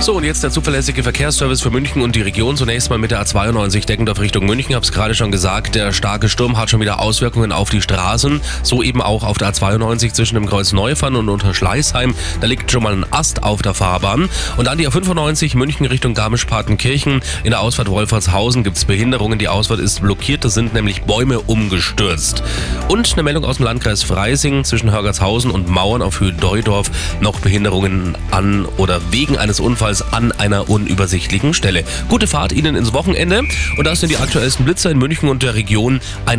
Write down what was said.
So, und jetzt der zuverlässige Verkehrsservice für München und die Region. Zunächst mal mit der A92 Deckendorf Richtung München. Es gerade schon gesagt, der starke Sturm hat schon wieder Auswirkungen auf die Straßen. So eben auch auf der A92 zwischen dem Kreuz Neufahren und Unterschleißheim. Da liegt schon mal ein Ast auf der Fahrbahn. Und dann die A95 München Richtung Garmisch-Partenkirchen. In der Ausfahrt Wolfertshausen gibt es Behinderungen. Die Ausfahrt ist blockiert. Da sind nämlich Bäume umgestürzt. Und eine Meldung aus dem Landkreis Freising zwischen Hörgertshausen und Mauern auf Höhe Deudorf. Noch Behinderungen an oder wegen eines Unfalls an einer unübersichtlichen Stelle. Gute Fahrt Ihnen ins Wochenende und das sind die aktuellsten Blitzer in München und der Region.